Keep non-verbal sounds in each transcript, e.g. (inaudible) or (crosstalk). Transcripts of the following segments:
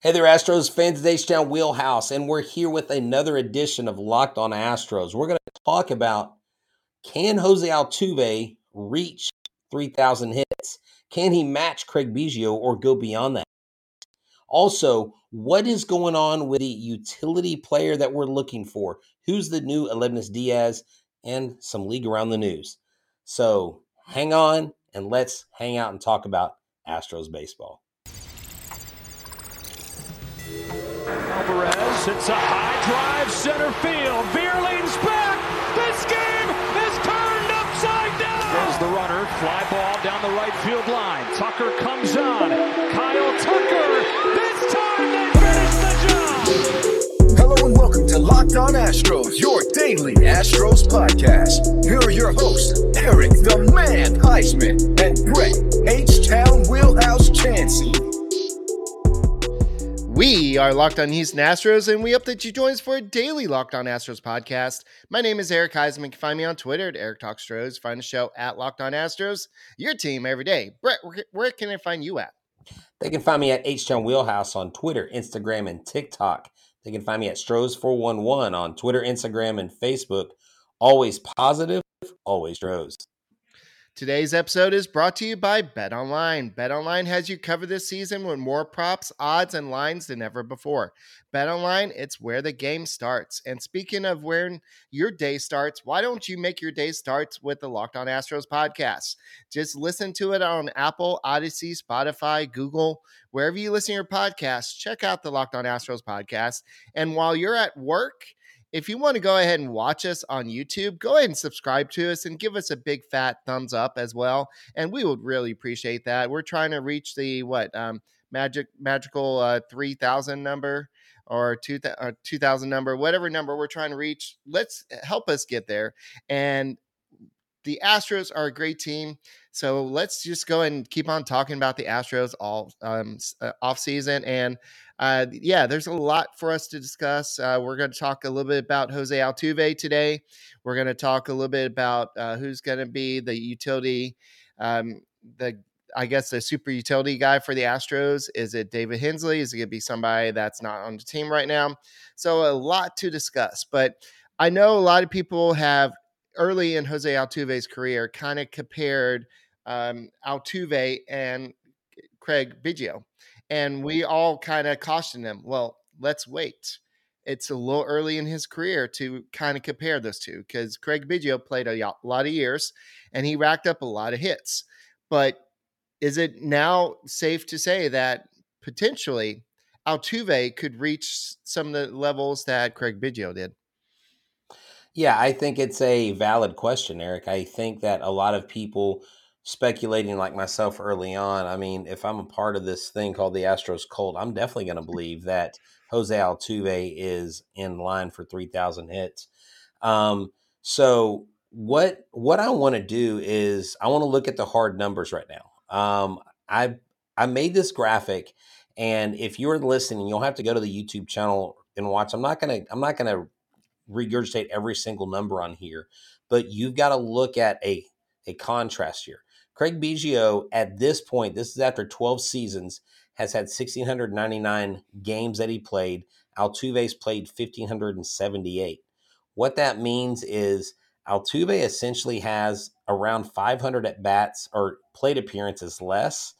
Hey there, Astros fans. It's H-Town Wheelhouse, and we're here with another edition of Locked On Astros. We're going to talk about can Jose Altuve reach 3,000 hits? Can he match Craig Biggio or go beyond that? Also, what is going on with the utility player that we're looking for? Who's the new Aledmys Diaz? And some league around the news. So hang on and let's hang out and talk about Astros baseball. Alvarez hits a high drive center field. Beer leans back. This game is turned upside down. There's the runner. Fly ball down the right field line. Tucker comes on. Kyle Tucker. This time they finish the job. Hello and welcome to Locked On Astros, your daily Astros podcast. Here are your hosts, Eric the Man Huysman and Brett H Town Wheelhouse Chansey. We are Locked On Houston Astros, and we hope that you join us for a daily Locked On Astros podcast. My name is Eric Huysman. You can find me on Twitter at Eric Talk Stros. Find the show at Locked On Astros. Your team every day. Brett, where, can I find you at? They can find me at H-Town Wheelhouse on Twitter, Instagram, and TikTok. They can find me at Stros411 on Twitter, Instagram, and Facebook. Always positive, always Stros. Today's episode is brought to you by Bet Online. Bet Online has you covered this season with more props, odds, and lines than ever before. Bet Online, it's where the game starts. And speaking of where your day starts, why don't you make your day starts with the Locked On Astros podcast? Just listen to it on Apple, Odyssey, Spotify, Google, wherever you listen to your podcasts. Check out the Locked On Astros podcast. And while you're at work, if you want to go ahead and watch us on YouTube, go ahead and subscribe to us and give us a big fat thumbs up as well. And we would really appreciate that. We're trying to reach the what um, magic magical uh, three thousand number or two uh, two thousand number, whatever number we're trying to reach. Let's help us get there. And the Astros are a great team. So let's just go and keep on talking about the Astros all um, uh, off season. And uh, yeah, there's a lot for us to discuss. Uh, we're going to talk a little bit about Jose Altuve today. We're going to talk a little bit about uh, who's going to be the utility, um, the I guess the super utility guy for the Astros. Is it David Hensley? Is it going to be somebody that's not on the team right now? So a lot to discuss. But I know a lot of people have early in Jose Altuve's career kind of compared um, Altuve and Craig Biggio. And we all kind of cautioned him, well, let's wait. It's a little early in his career to kind of compare those two because Craig Biggio played a lot of years and he racked up a lot of hits. But is it now safe to say that potentially Altuve could reach some of the levels that Craig Biggio did? Yeah, I think it's a valid question, Eric. I think that a lot of people speculating like myself early on, I mean, if I'm a part of this thing called the Astros cult, I'm definitely going to believe that Jose Altuve is in line for 3,000 hits. Um, so what what I want to do is I want to look at the hard numbers right now. Um, I I made this graphic, and if you're listening, you'll have to go to the YouTube channel and watch. I'm not gonna I'm not gonna regurgitate every single number on here, but you've got to look at a a contrast here. Craig Biggio, at this point, this is after 12 seasons, has had 1,699 games that he played. Altuve's played 1,578. What that means is Altuve essentially has around 500 at bats or plate appearances less,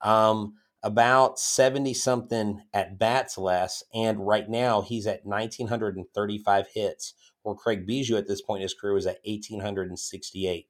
um, about 70 something at bats less. And right now he's at 1,935 hits, where Craig Biggio at this point in his career was at 1,868.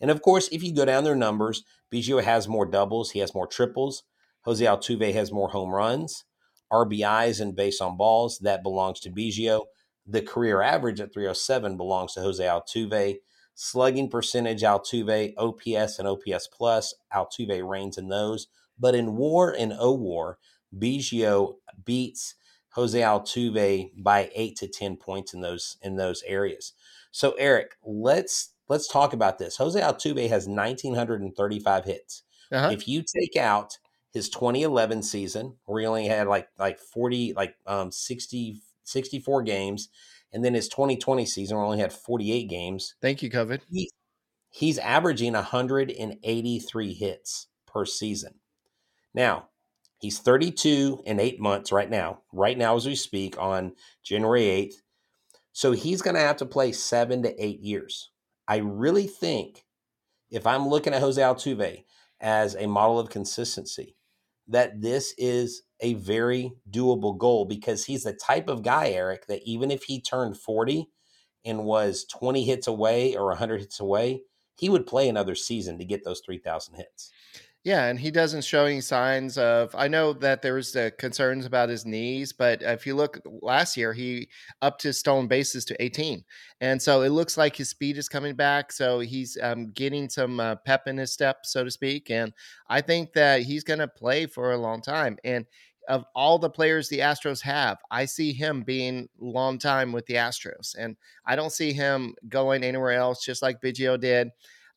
And of course, if you go down their numbers, Biggio has more doubles, he has more triples. Jose Altuve has more home runs, RBIs, and base on balls. That belongs to Biggio. The career average at 307 belongs to Jose Altuve. Slugging percentage, Altuve, OPS and OPS plus, Altuve reigns in those. But in WAR and O WAR, Biggio beats Jose Altuve by eight to ten points in those in those areas. So Eric, let's let's talk about this. Jose Altuve has 1,935 hits. Uh-huh. If you take out his 2011 season, where he only had like like 40, like um 60, 64 games, and then his 2020 season, where he only had 48 games. Thank you, COVID. He, he's averaging 183 hits per season. Now, He's 32 and eight months right now, right now as we speak on January 8th. So he's going to have to play seven to eight years. I really think if I'm looking at Jose Altuve as a model of consistency, that this is a very doable goal because he's the type of guy, Eric, that even if he turned 40 and was 20 hits away or 100 hits away, he would play another season to get those 3,000 hits. Yeah, and he doesn't show any signs of. I know that there was the concerns about his knees, but if you look last year, he upped his stolen bases to 18, and so it looks like his speed is coming back. So he's um, getting some uh, pep in his step, so to speak, and I think that he's going to play for a long time. And of all the players the Astros have, I see him being long time with the Astros, and I don't see him going anywhere else. Just like Biggio did.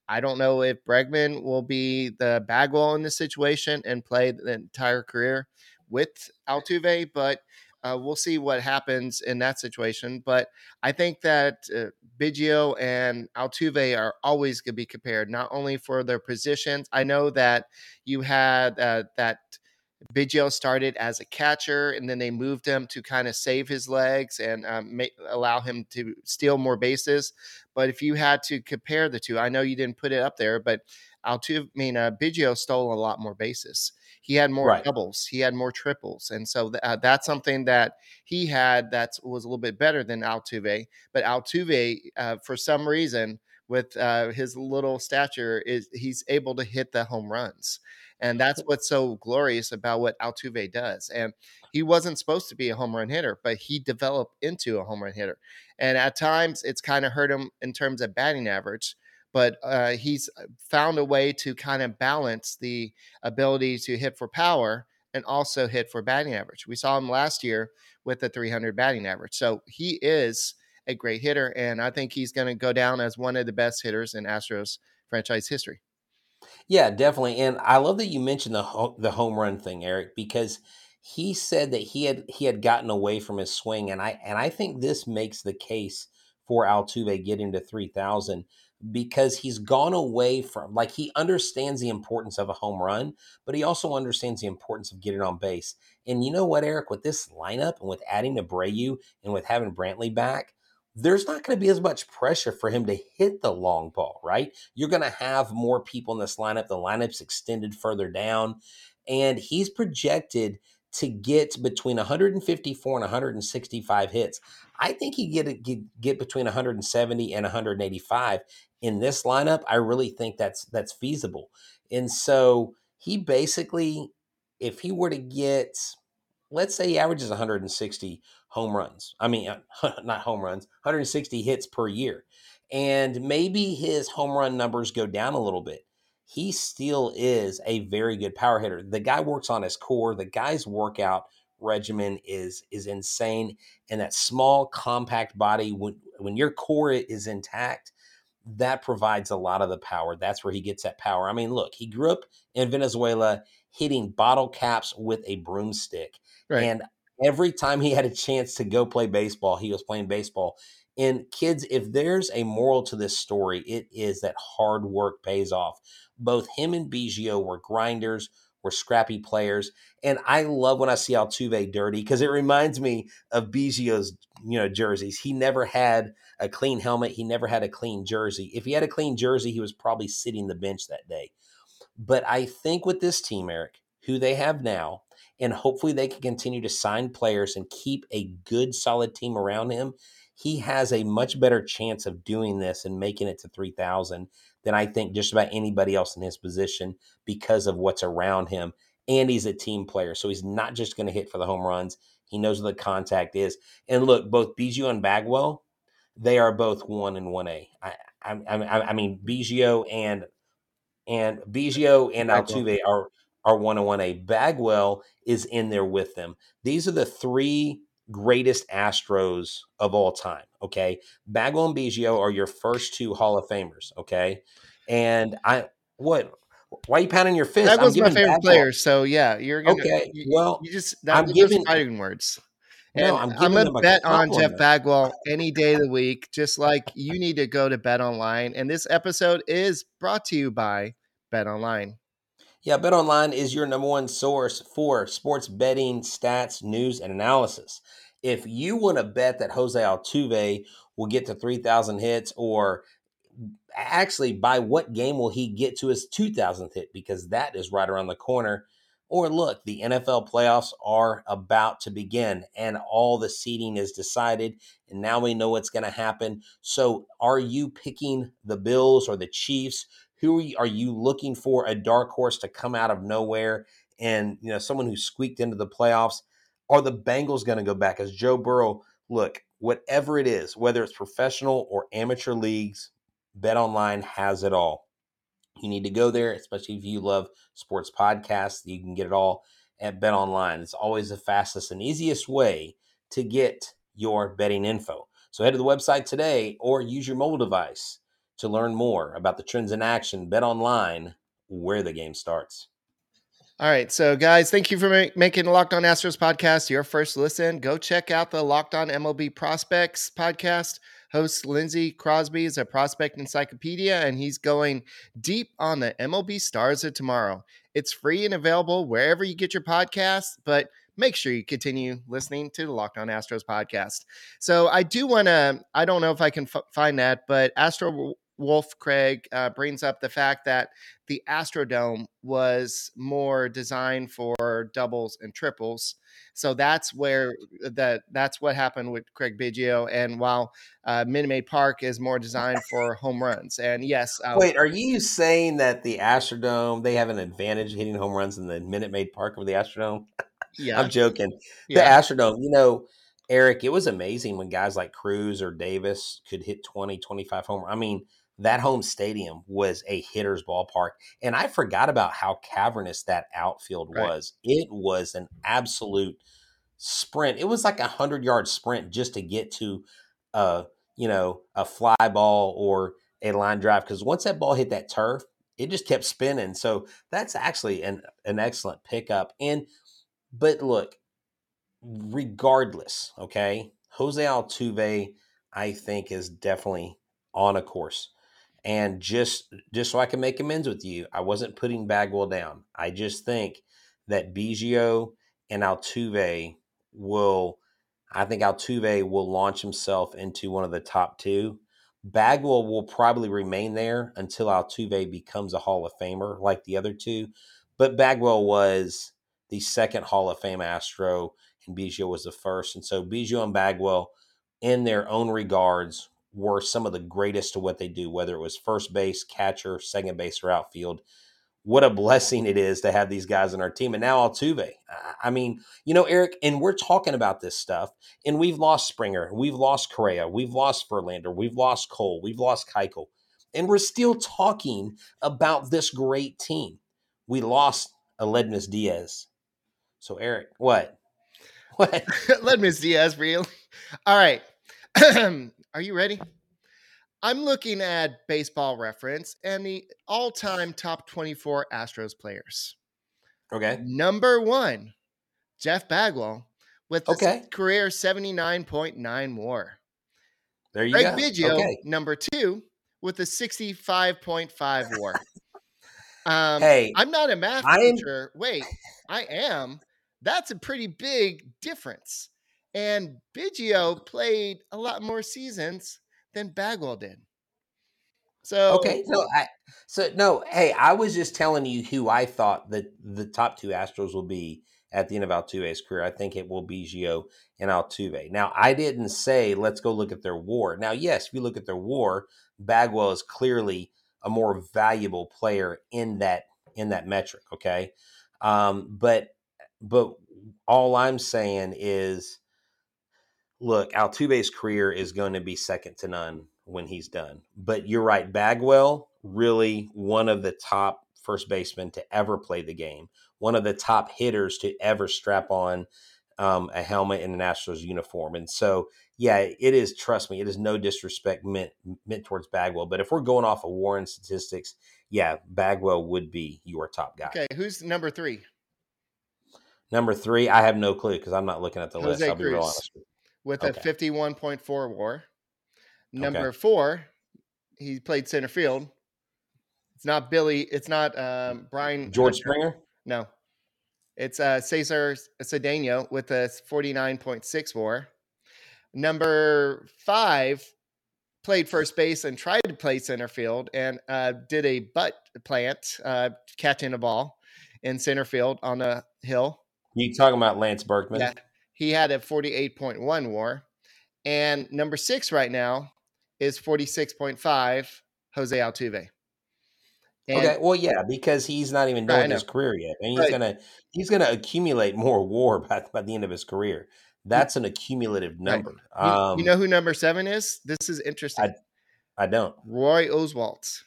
I don't know if Bregman will be the Bagwell in this situation and play the entire career with Altuve, but uh, we'll see what happens in that situation. But I think that uh, Biggio and Altuve are always going to be compared, not only for their positions. I know that you had uh, that Biggio started as a catcher, and then they moved him to kind of save his legs and um, make, allow him to steal more bases. But if you had to compare the two, I know you didn't put it up there, but Altuve, I mean, uh, Biggio stole a lot more bases. He had more right. doubles, he had more triples, and so th- uh, that's something that he had that was a little bit better than Altuve. But Altuve, uh, for some reason, with uh, his little stature, is he's able to hit the home runs. And that's (laughs) what's so glorious about what Altuve does. And he wasn't supposed to be a home run hitter, but he developed into a home run hitter. And at times it's kind of hurt him in terms of batting average, but uh, he's uh, found a way to kind of balance the ability to hit for power and also hit for batting average. We saw him last year with a 300 batting average. So he is a great hitter. And I think he's going to go down as one of the best hitters in Astros franchise history. Yeah, definitely. And I love that you mentioned the ho- the home run thing, Eric, because he said that he had he had gotten away from his swing, and I and I think this makes the case for Altuve getting to three thousand because he's gone away from like he understands the importance of a home run, but he also understands the importance of getting on base. And you know what, Eric, with this lineup and with adding Abreu and with having Brantley back, there's not going to be as much pressure for him to hit the long ball, right? You're going to have more people in this lineup. The lineup's extended further down, and he's projected to get between 154 and 165 hits. I think he get get, between 170 and 185 in this lineup. I really think that's that's feasible. And so he basically if he were to get let's say he averages 160 home runs. I mean, uh, (laughs) not home runs, 160 hits per year. And maybe his home run numbers go down a little bit. He still is a very good power hitter. The guy works on his core. The guy's workout regimen is is insane. And that small, compact body, when when your core is intact, that provides a lot of the power. That's where he gets that power. I mean, look, he grew up in Venezuela hitting bottle caps with a broomstick. Right. And every time he had a chance to go play baseball, he was playing baseball. And kids, if there's a moral to this story, it is that hard work pays off. Both him and Biggio were grinders, were scrappy players, and I love when I see Altuve dirty because it reminds me of Biggio's you know jerseys. He never had a clean helmet. He never had a clean jersey. If he had a clean jersey, he was probably sitting the bench that day. But I think with this team, Eric, who they have now, and hopefully they can continue to sign players and keep a good, solid team around him. He has a much better chance of doing this and making it to 3,000 than I think just about anybody else in his position because of what's around him. And he's a team player. So he's not just going to hit for the home runs. He knows what the contact is. And look, both Biggio and Bagwell, they are both one and one A. I, I, I, I mean, Biggio and and Biggio and Altuve are are 101A. Bagwell is in there with them. These are the three greatest Astros of all time. Okay. Bagwell and Biggio are your first two Hall of Famers. Okay. And I, what? Why are you pounding your fist? That was my favorite Bagwell. player. So yeah, you're gonna, okay. You, well, you just that, I'm giving fighting words. No, I'm, I'm gonna bet on Jeff Bagwell any day of the week. Just like you need to go to Bet Online, and this episode is brought to you by Bet Online. Yeah, BetOnline is your number one source for sports betting, stats, news, and analysis. If you want to bet that Jose Altuve will get to 3,000 hits, or actually by what game will he get to his 2,000th hit, because that is right around the corner. Or look, the NFL playoffs are about to begin and all the seeding is decided. And now we know what's going to happen. So, are you picking the Bills or the Chiefs? Who are you looking for a dark horse to come out of nowhere and you know someone who squeaked into the playoffs? Are the Bengals going to go back as Joe Burrow? Look, whatever it is, whether it's professional or amateur leagues, Bet Online has it all. You need to go there, especially if you love sports podcasts. You can get it all at Bet Online. It's always the fastest and easiest way to get your betting info. So head to the website today or use your mobile device to learn more about the trends in action. Bet Online, where the game starts. All right, so guys, thank you for ma- making Locked On Astros podcast your first listen. Go check out the Locked On MLB Prospects podcast. Host Lindsey Crosby is a prospect encyclopedia, and he's going deep on the MLB stars of tomorrow. It's free and available wherever you get your podcasts, but make sure you continue listening to the Locked On Astros podcast. So I do want to, I don't know if I can f- find that, but Astro Wolf Craig uh, brings up the fact that the Astrodome was more designed for doubles and triples. So that's where that that's what happened with Craig Biggio. And while uh, Minute Maid Park is more designed for home runs, and yes, uh, wait, are you saying that the Astrodome they have an advantage hitting home runs in the Minute Maid Park over the Astrodome? (laughs) Yeah, I'm joking. Yeah. The Astrodome, you know. Eric, it was amazing when guys like Cruz or Davis could hit 20, 25 home. I mean, that home stadium was a hitter's ballpark. And I forgot about how cavernous that outfield right. was. It was an absolute sprint. It was like a hundred yard sprint just to get to a, you know, a fly ball or a line drive. Cause once that ball hit that turf, it just kept spinning. So that's actually an, an excellent pickup. And, but look, regardless, okay, Jose Altuve, I think is definitely on a course. And just just so I can make amends with you, I wasn't putting Bagwell down. I just think that Biggio and Altuve will I think Altuve will launch himself into one of the top two. Bagwell will probably remain there until Altuve becomes a Hall of Famer like the other two. But Bagwell was the second Hall of Fame Astro, and Biggio was the first. And so Biggio and Bagwell, in their own regards, were some of the greatest to what they do, whether it was first base, catcher, second base, or outfield. What a blessing it is to have these guys on our team. And now Altuve. I mean, you know, Eric, and we're talking about this stuff, and we've lost Springer, we've lost Correa, we've lost Verlander, we've lost Cole, we've lost Keuchel, and we're still talking about this great team. We lost Aledmys Diaz. So, Eric, what? (laughs) What? (laughs) Aledmys Diaz, really? All right. (clears throat) Are you ready? I'm looking at baseball reference and the all time top 24 Astros players. Okay. Number one, Jeff Bagwell with okay. career 79.9 war. There you Greg go. Biggio, okay. number two, with a 65.5 war. Um, hey, I'm not a math teacher. Wait, I am. That's a pretty big difference. And Biggio played a lot more seasons than Bagwell did. So okay, no, I, so no, hey, I was just telling you who I thought that the top two Astros will be at the end of Altuve's career. I think it will be Gio and Altuve. Now, I didn't say let's go look at their WAR. Now, yes, if you look at their WAR, Bagwell is clearly a more valuable player in that in that metric. Okay, um, but but all I'm saying is look, Altuve's career is going to be second to none when he's done. But you're right, Bagwell, really one of the top first basemen to ever play the game, one of the top hitters to ever strap on um, a helmet in an Astros uniform. And so, yeah, it is. Trust me, it is no disrespect meant meant towards Bagwell. But if we're going off of Warren statistics, yeah, Bagwell would be your top guy. Okay, who's number three? Number three, I have no clue because I'm not looking at the Jose list. I'll Cruz. be real honest with okay. a 51.4 war. Number okay. four, he played center field. It's not Billy. It's not um, Brian George Springer. No, it's uh, Cesar Cedeno with a 49.6 WAR. Number five played first base and tried to play center field and uh, did a butt plant uh, catching a ball in center field on a hill. You talking about Lance Berkman? Yeah, he had a 48.1 WAR. And number six right now is 46.5 Jose Altuve. And, okay, well, yeah, because he's not even done his career yet, and he's right. gonna he's gonna accumulate more WAR (laughs) by, by the end of his career. That's an accumulative number. Right. You, um, you, know who number seven is? This is interesting. I, I don't. Roy Oswalt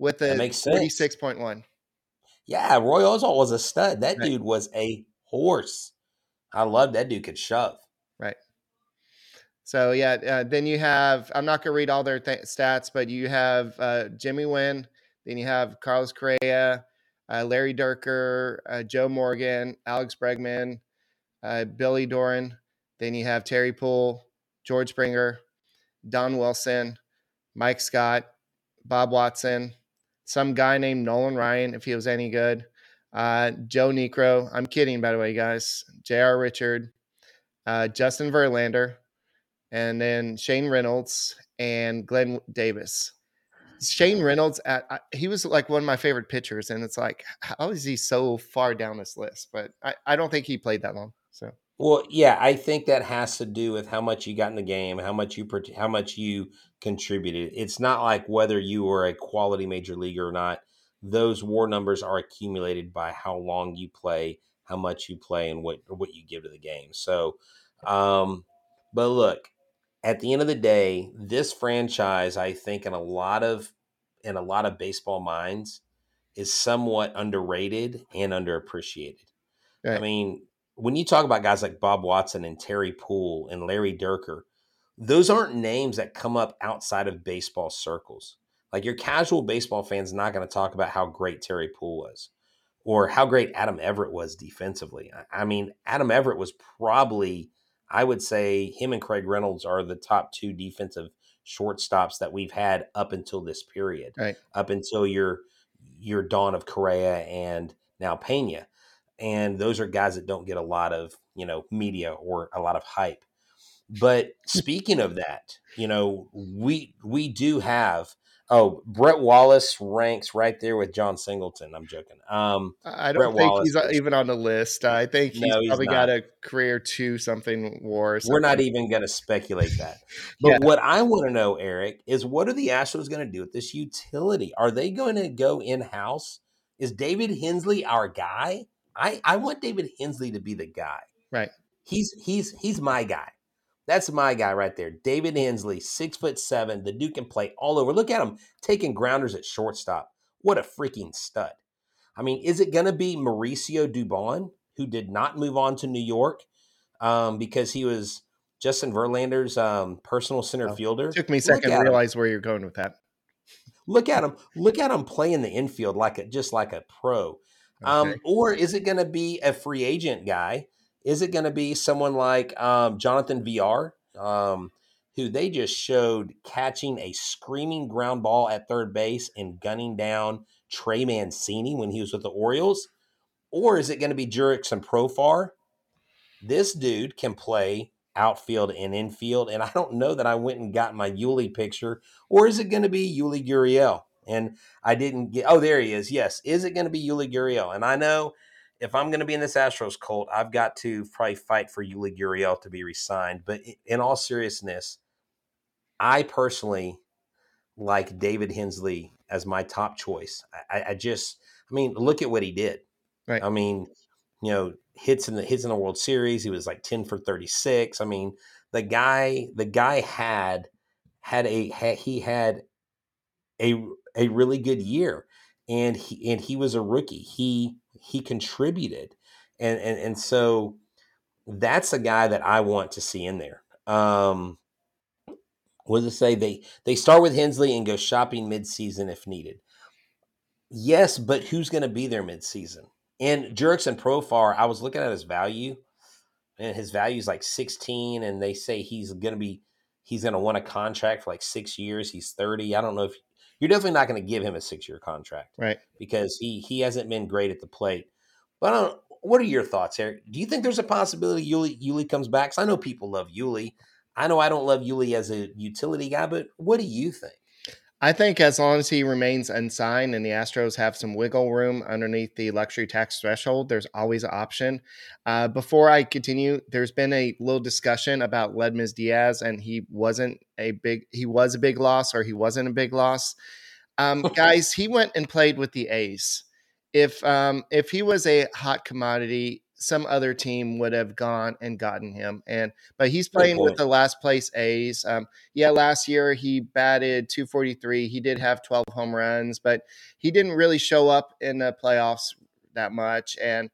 with a forty six point one. Yeah, Roy Oswalt was a stud. That right. dude was a horse. I love that dude could shove. Right. So yeah, uh, then you have. I'm not gonna read all their th- stats, but you have uh, Jimmy Wynn. Then you have Carlos Correa, uh, Larry Dierker, uh, Joe Morgan, Alex Bregman, uh, Billy Doran. Then you have Terry Puhl, George Springer, Don Wilson, Mike Scott, Bob Watson, some guy named Nolan Ryan, if he was any good. Uh, Joe Niekro. I'm kidding, by the way, guys. J.R. Richard, uh, Justin Verlander, and then Shane Reynolds and Glenn Davis. Shane Reynolds, at, uh, he was like one of my favorite pitchers, and it's like, how is he so far down this list? But I, I don't think he played that long. So well, yeah, I think that has to do with how much you got in the game, how much you how much you contributed. It's not like whether you were a quality major leaguer or not. Those WAR numbers are accumulated by how long you play, how much you play, and what what you give to the game. So, um, but look, at the end of the day, this franchise, I think, in a lot of in a lot of baseball minds, is somewhat underrated and underappreciated. Right. I mean, when you talk about guys like Bob Watson and Terry Puhl and Larry Dierker, those aren't names that come up outside of baseball circles. Like your casual baseball fan's not going to talk about how great Terry Puhl was or how great Adam Everett was defensively. I mean, Adam Everett was probably, I would say, him and Craig Reynolds are the top two defensive shortstops that we've had up until this period, right. up until your your dawn of Correa and now Pena and those are guys that don't get a lot of you know media or a lot of hype but (laughs) speaking of that you know we we do have oh brett wallace ranks right there with Jon Singleton. I'm joking. Um i don't brett think wallace he's is, even on the list. I think he's no, probably got a career two something war we're not even going to speculate that. (laughs) But yeah. what i want to know eric is what are the astros going to do with this utility? Are they going to go in-house? Is david hensley our guy? I I want David Hensley to be the guy. Right. He's he's he's my guy. That's my guy right there. David Hensley, six foot seven. The dude can play all over. Look at him taking grounders at shortstop. What a freaking stud. I mean, is it going to be Mauricio Dubon, who did not move on to New York um, because he was Justin Verlander's um, personal center oh, fielder? Took me a second to realize him. where you're going with that. Look at him. Look at him playing the infield like a just like a pro. Um, okay. Um, or is it going to be a free agent guy? Is it going to be someone like um, Jonathan Villar, um, who they just showed catching a screaming ground ball at third base and gunning down Trey Mancini when he was with the Orioles? Or is it going to be Jurickson Profar? This dude can play outfield and infield, and I don't know that I went and got my Yuli picture. Or is it going to be Yuli Gurriel? And I didn't get, oh, there he is. Yes. Is it going to be Yuli Gurriel? And I know if I'm going to be in this Astros cult, I've got to probably fight for Yuli Gurriel to be resigned. But in all seriousness, I personally like David Hensley as my top choice. I, I just, I mean, look at what he did. Right. I mean, you know, hits in the hits in the World Series. He was like 10 for 36. I mean, the guy, the guy had had a had, he had a a really good year, and he and he was a rookie. He he contributed, and and and so that's a guy that I want to see in there. Um, what does it say? They they start with Hensley and go shopping midseason if needed. Yes, but who's going to be there midseason? And Jurickson Profar, I was looking at his value, and his value is like 16, and they say he's going to be he's going to want a contract for like six years. He's 30. I don't know if you're definitely not going to give him a six year contract, right? Because he he hasn't been great at the plate. But uh, what are your thoughts, Eric? Do you think there's a possibility Yuli Yuli comes back? I know people love Yuli. I know I don't love Yuli as a utility guy, but what do you think? I think as long as he remains unsigned and the Astros have some wiggle room underneath the luxury tax threshold, there's always an option. Uh, before I continue, there's been a little discussion about Aledmys Diaz, and he wasn't a big he was a big loss or he wasn't a big loss. Um, (laughs) guys, he went and played with the A's. If um, if he was a hot commodity, some other team would have gone and gotten him. And but he's playing with the last place A's. Um, yeah, last year he batted 243. He did have 12 home runs, but he didn't really show up in the playoffs that much. And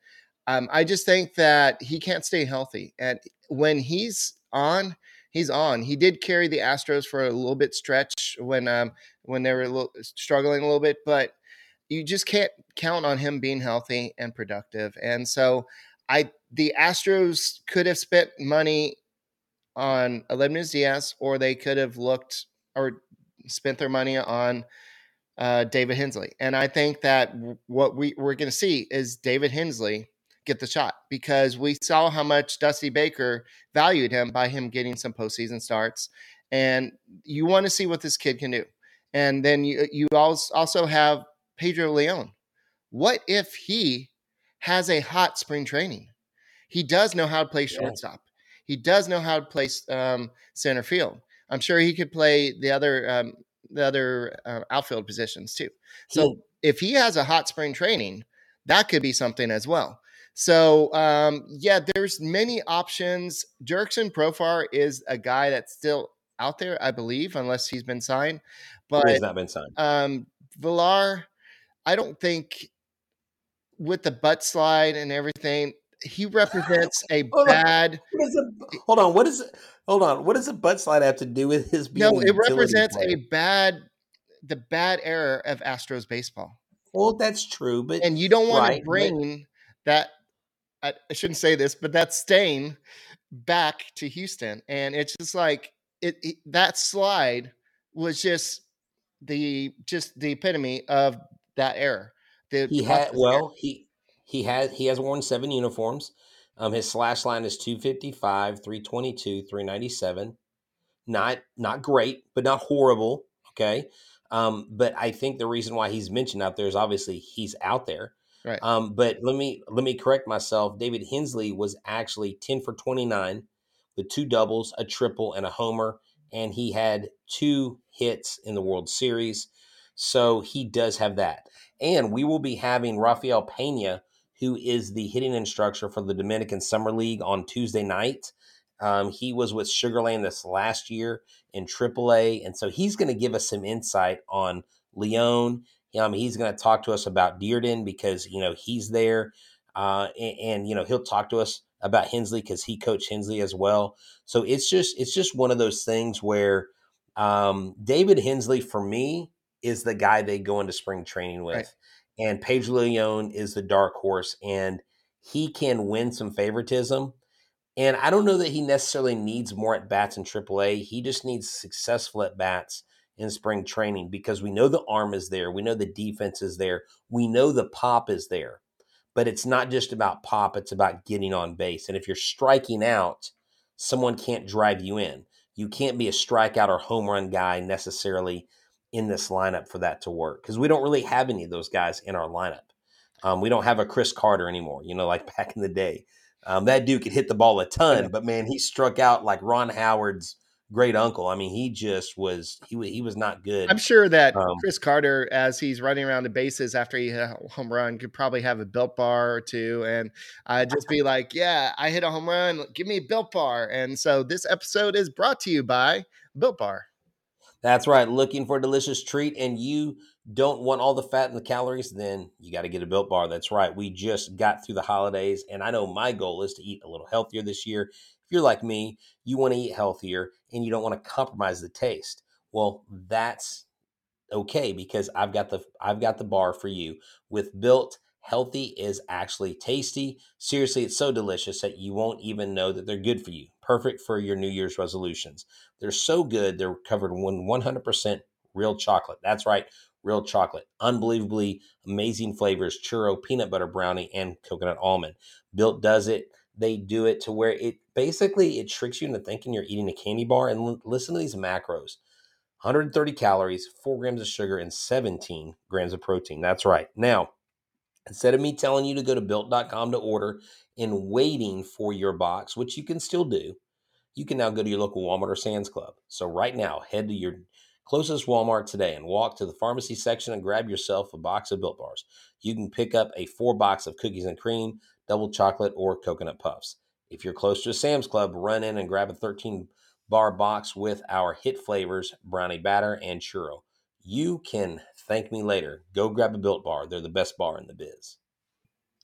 um, I just think that he can't stay healthy. And when he's on, he's on. He did carry the Astros for a little bit stretch when um, when they were a little, struggling a little bit, but you just can't count on him being healthy and productive. And so I the Astros could have spent money on Aledmys Diaz, or they could have looked or spent their money on uh, David Hensley. And I think that what we, we're going to see is David Hensley get the shot because we saw how much Dusty Baker valued him by him getting some postseason starts. And you want to see what this kid can do. And then you, you also have Pedro Leon. What if he has a hot spring training. He does know how to play shortstop. Yeah. He does know how to play um, center field. I'm sure he could play the other um, the other uh, outfield positions too. So he, if he has a hot spring training, that could be something as well. So um, yeah, there's many options. Jurickson Profar is a guy that's still out there, I believe, unless he's been signed. But he has not been signed. Um, Villar, I don't think with the butt slide and everything, he (laughs) represents a hold bad. On. A, hold on, what is? Hold on, what does a butt slide have to do with his? No, it represents player? a bad, the bad era of Astros baseball. Well, that's true, but and you don't want right, to bring but, that. I, shouldn't say this, but that stain back to Houston, and it's just like it, it that slide was just the just the epitome of that era. He had well, he he has he has worn seven uniforms. Um, his slash line is 255, 322, 397. Not not great, but not horrible. Okay. Um, but I think the reason why he's mentioned out there is obviously he's out there. Right. Um, but let me let me correct myself. David Hensley was actually 10 for 29 with two doubles, a triple, and a homer, and he had two hits in the World Series. So he does have that. And we will be having Rafael Pena, who is the hitting instructor for the Dominican Summer League on Tuesday night. Um, he was with Sugar Land this last year in AAA. And so he's going to give us some insight on Leon. Um, he's going to talk to us about Dearden because, you know, he's there. Uh, and, and, you know, he'll talk to us about Hensley because he coached Hensley as well. So it's just, it's just one of those things where um, David Hensley, for me, is the guy they go into spring training with. Right. And Pedro Leon is the dark horse, and he can win some favoritism. And I don't know that he necessarily needs more at bats in AAA. He just needs successful at bats in spring training because we know the arm is there. We know the defense is there. We know the pop is there. But it's not just about pop, it's about getting on base. And if you're striking out, someone can't drive you in. You can't be a strikeout or home run guy necessarily in this lineup for that to work because we don't really have any of those guys in our lineup. Um, we don't have a Chris Carter anymore, you know, like (laughs) back in the day. Um, that dude could hit the ball a ton, but man, he struck out like Ron Howard's great uncle. I mean, he just was he he was not good. I'm sure that um, Chris Carter, as he's running around the bases after he hit a home run, could probably have a built bar or two, and I'd just be (laughs) like, "Yeah, I hit a home run. Give me a built bar." And so this episode is brought to you by Built Bar. That's right. Looking for a delicious treat and you don't want all the fat and the calories, then you got to get a built bar. That's right. We just got through the holidays and I know my goal is to eat a little healthier this year. If you're like me, you want to eat healthier and you don't want to compromise the taste. Well, that's okay because I've got the I've got the bar for you with built healthy is actually tasty. Seriously, it's so delicious that you won't even know that they're good for you. Perfect for your New Year's resolutions. They're so good, they're covered in 100% real chocolate. That's right, real chocolate. Unbelievably amazing flavors churro, peanut butter brownie, and coconut almond. Built does it. They do it to where it basically it tricks you into thinking you're eating a candy bar. And l- listen to these macros 130 calories, 4 grams of sugar, and 17 grams of protein. That's right. Now, instead of me telling you to go to built.com to order and waiting for your box, which you can still do, you can now go to your local Walmart or Sam's Club. So, right now, head to your closest Walmart today and walk to the pharmacy section and grab yourself a box of Built Bars. You can pick up a four box of cookies and cream, double chocolate, or coconut puffs. If you're close to a Sam's Club, run in and grab a 13 bar box with our hit flavors, brownie batter, and churro. You can thank me later. Go grab a Built Bar. They're the best bar in the biz.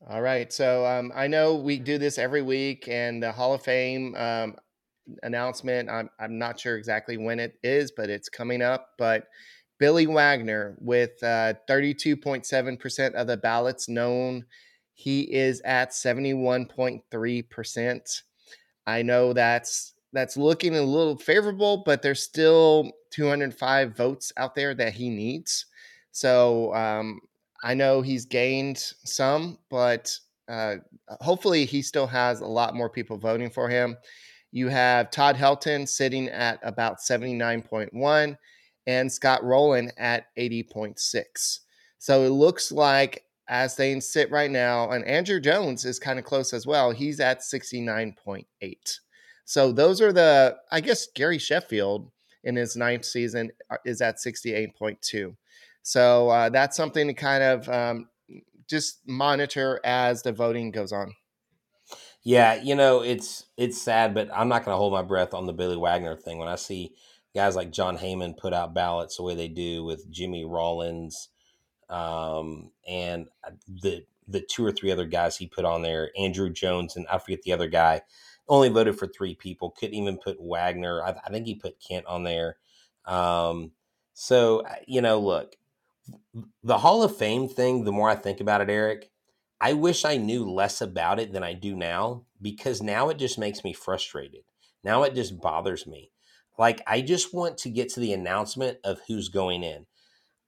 All right. So um, I know we do this every week, and the Hall of Fame um, announcement. I'm I'm not sure exactly when it is, but it's coming up. But Billy Wagner with uh, 32.7% of the ballots known. He is at 71.3%. I know that's that's looking a little favorable, but there's still 205 votes out there that he needs. So um, I know he's gained some, but uh, hopefully he still has a lot more people voting for him. You have Todd Helton sitting at about 79.1 and Scott Rolen at 80.6. So it looks like as things sit right now, and Andruw Jones is kind of close as well. He's at 69.8. So those are the, I guess, Gary Sheffield in his ninth season uh, is at 68.2. So uh, that's something to kind of um, just monitor as the voting goes on. Yeah, you know, it's it's sad, but I'm not going to hold my breath on the Billy Wagner thing when I see guys like Jon Heyman put out ballots the way they do with Jimmy Rollins um, and uh, the the two or three other guys he put on there, Andruw Jones and I forget the other guy, only voted for three people. Couldn't even put Wagner. I, I think he put Kent on there. Um, so uh, you know, look, the Hall of Fame thing. The more I think about it, Eric, I wish I knew less about it than I do now because now it just makes me frustrated. Now it just bothers me. Like I just want to get to the announcement of who's going in.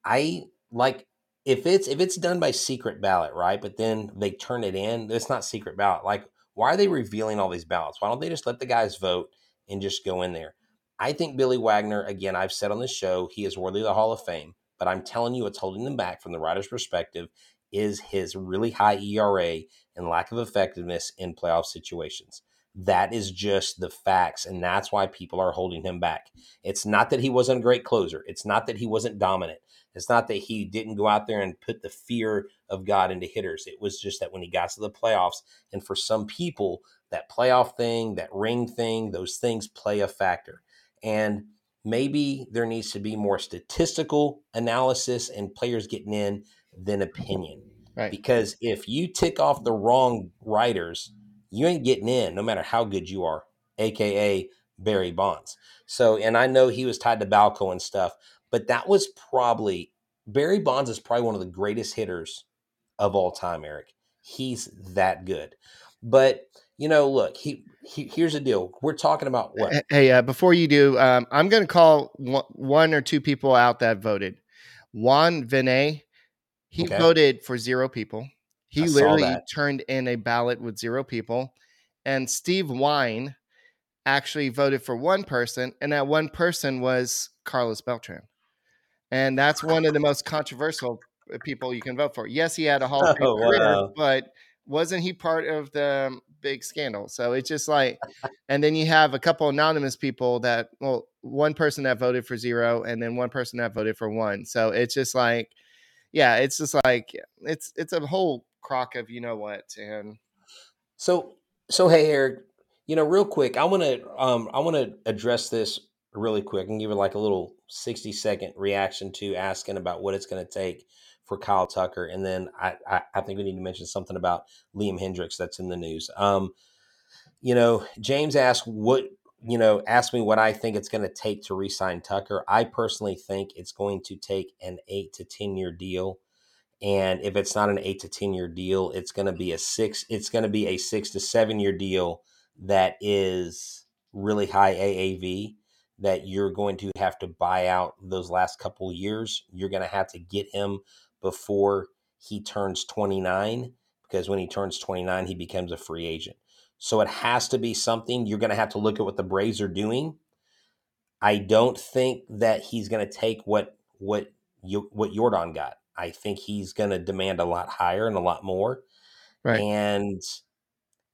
I like if it's if it's done by secret ballot, right? But then they turn it in, it's not secret ballot. Like why are they revealing all these ballots? Why don't they just let the guys vote and just go in there? I think Billy Wagner, again, I've said on the show, he is worthy of the Hall of Fame, but I'm telling you, what's holding them back from the writer's perspective is his really high ERA and lack of effectiveness in playoff situations. That is just the facts, and that's why people are holding him back. It's not that he wasn't a great closer. It's not that he wasn't dominant. It's not that he didn't go out there and put the fear of God into hitters. It was just that when he got to the playoffs, and for some people, that playoff thing, that ring thing, those things play a factor. And maybe there needs to be more statistical analysis and players getting in than opinion. Right. Because if you tick off the wrong writers, you ain't getting in no matter how good you are, aka Barry Bonds. So, and I know he was tied to Balco and stuff, but that was probably Barry Bonds is probably one of the greatest hitters of all time, Eric. He's that good. But, you know, look, he, he here's the deal. We're talking about what? Hey, uh, before you do, um, I'm going to call one, one, or two people out that voted. Juan Vené, he okay. voted for zero people. He I literally turned in a ballot with zero people. And Steve Wine actually voted for one person, and that one person was Carlos Beltran. And that's one of the most controversial uh, people you can vote for. Yes, he had a Hall of Fame (laughs) oh, career, wow. but wasn't he part of the um, big scandal? So it's just like, and then you have a couple anonymous people that, well, one person that voted for zero, and then one person that voted for one. So it's just like, yeah, it's just like it's it's a whole crock of you know what and so so hey Eric, you know real quick I want to um I want to address this really quick and give it like a little 60 second reaction to asking about what it's going to take for Kyle Tucker and then I, I I think we need to mention something about Liam Hendriks that's in the news. Um you know, James asked what you know, asked me what I think it's going to take to re-sign Tucker. I personally think it's going to take an eight to ten year deal and if it's not an eight to 10 year deal, it's going to be a six, it's going to be a six to seven year deal that is really high AAV that you're going to have to buy out those last couple years. You're going to have to get him before he turns 29 because when he turns 29, he becomes a free agent. So it has to be something you're going to have to look at what the Braves are doing. I don't think that he's going to take what what you what Yordan got. I think he's going to demand a lot higher and a lot more. Right. And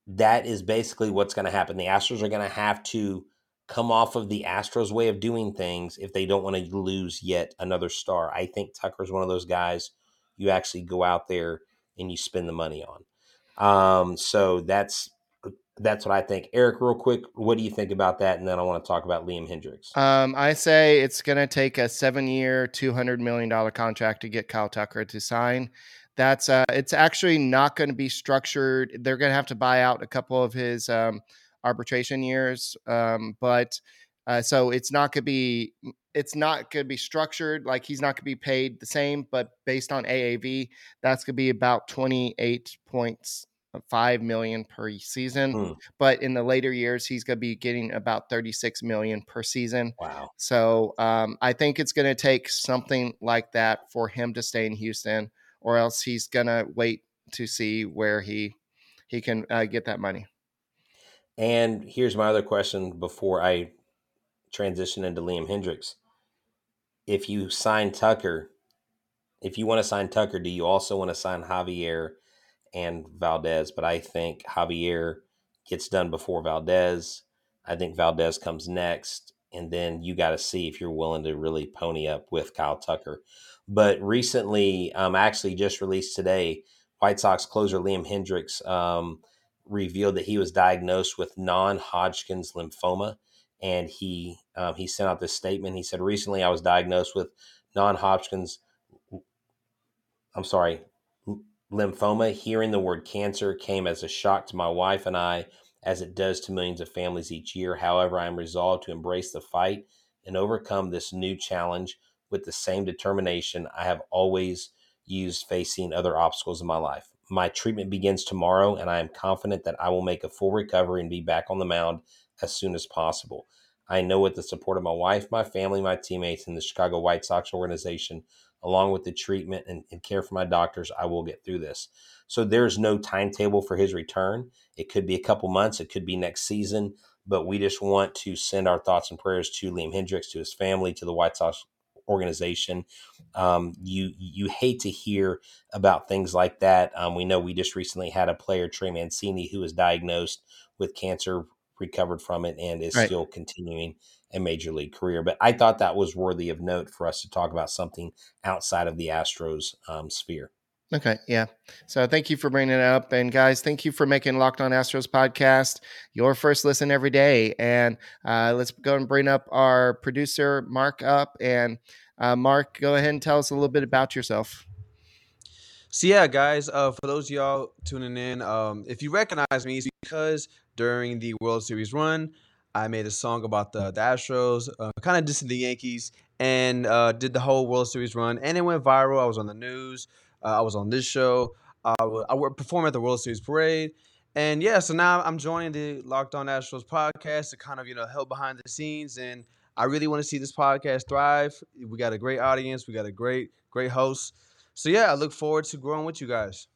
that is basically what's going to happen. The Astros are going to have to come off of the Astros way of doing things if they don't want to lose yet another star. I think Tucker's one of those guys you actually go out there and you spend the money on. Um, so that's that's what I think. Eric, real quick, what do you think about that? And then I want to talk about Liam Hendriks. Um, I say it's going to take a seven-year, two hundred million dollar contract to get Kyle Tucker to sign. That's uh, it's actually not going to be structured. They're going to have to buy out a couple of his um, arbitration years, um, but uh, so it's not going to be it's not going to be structured like he's not going to be paid the same, but based on AAV, that's going to be about twenty eight points five million per season. Hmm. But in the later years, he's going to be getting about 36 million per season. Wow. So um, I think it's going to take something like that for him to stay in Houston, or else he's going to wait to see where he he can uh, get that money. And here's my other question before I transition into Liam Hendriks. If you sign Tucker, if you want to sign Tucker, do you also want to sign Javier and Valdez? But I think Javier gets done before Valdez. I think Valdez comes next. And then you got to see if you're willing to really pony up with Kyle Tucker. But recently, um, actually just released today, White Sox closer Liam Hendriks um, revealed that he was diagnosed with non-Hodgkin's lymphoma, and he um, he sent out this statement. He said, "Recently, I was diagnosed with non-Hodgkin's. I'm sorry, lymphoma. Hearing the word cancer came as a shock to my wife and I, as it does to millions of families each year. However, I am resolved to embrace the fight and overcome this new challenge with the same determination I have always." used facing other obstacles in my life. My treatment begins tomorrow, and I am confident that I will make a full recovery and be back on the mound as soon as possible. I know with the support of my wife, my family, my teammates, and the Chicago White Sox organization, along with the treatment and, and care for my doctors, I will get through this. So there's no timetable for his return. It could be a couple months, it could be next season, but we just want to send our thoughts and prayers to Liam Hendriks, to his family, to the White Sox organization. Um, you you hate to hear about things like that. Um, we know we just recently had a player, Trey Mancini, who was diagnosed with cancer, recovered from it, and is Right. still continuing a major league career. But I thought that was worthy of note for us to talk about something outside of the Astros um, sphere. Okay, yeah. So thank you for bringing it up, and guys, thank you for making Locked On Astros podcast your first listen every day. And uh, let's go and bring up our producer Mark up. And uh, Mark, go ahead and tell us a little bit about yourself. So yeah, guys, uh, for those of y'all tuning in, um, if you recognize me, it's because during the World Series run, I made a song about the, the Astros, uh, kind of dissing the Yankees, and uh, did the whole World Series run, and it went viral. I was on the news, uh, I was on this show, I w- I would perform at the World Series parade, and yeah, so now I'm joining the Locked On Astros podcast to kind of you know help behind the scenes, and I really want to see this podcast thrive. We got a great audience, we got a great great host. So yeah, I look forward to growing with you guys.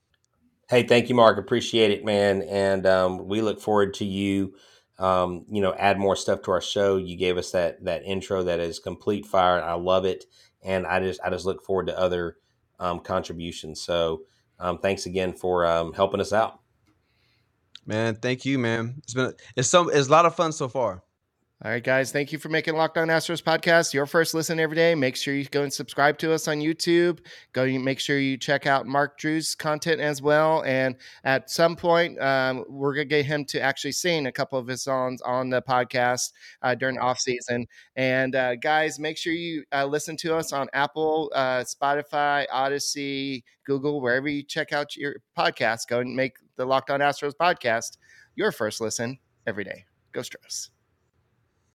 Hey, thank you, Mark. Appreciate it, man. And um, we look forward to you. Um, you know, add more stuff to our show. You gave us that that intro that is complete fire. I love it, and I just I just look forward to other um, contributions. So, um, thanks again for um, helping us out. Man, thank you, man. It's been it's some it's a lot of fun so far. All right, guys, thank you for making Locked On Astros podcast your first listen every day. Make sure you go and subscribe to us on YouTube. Go make sure you check out Mark Drew's content as well. And at some point, um, we're gonna get him to actually sing a couple of his songs on the podcast uh, during off season. And uh, guys, make sure you uh, listen to us on Apple, uh, Spotify, Audacy, Google, wherever you check out your podcast. Go and make the Locked On Astros podcast your first listen every day. Go Stros.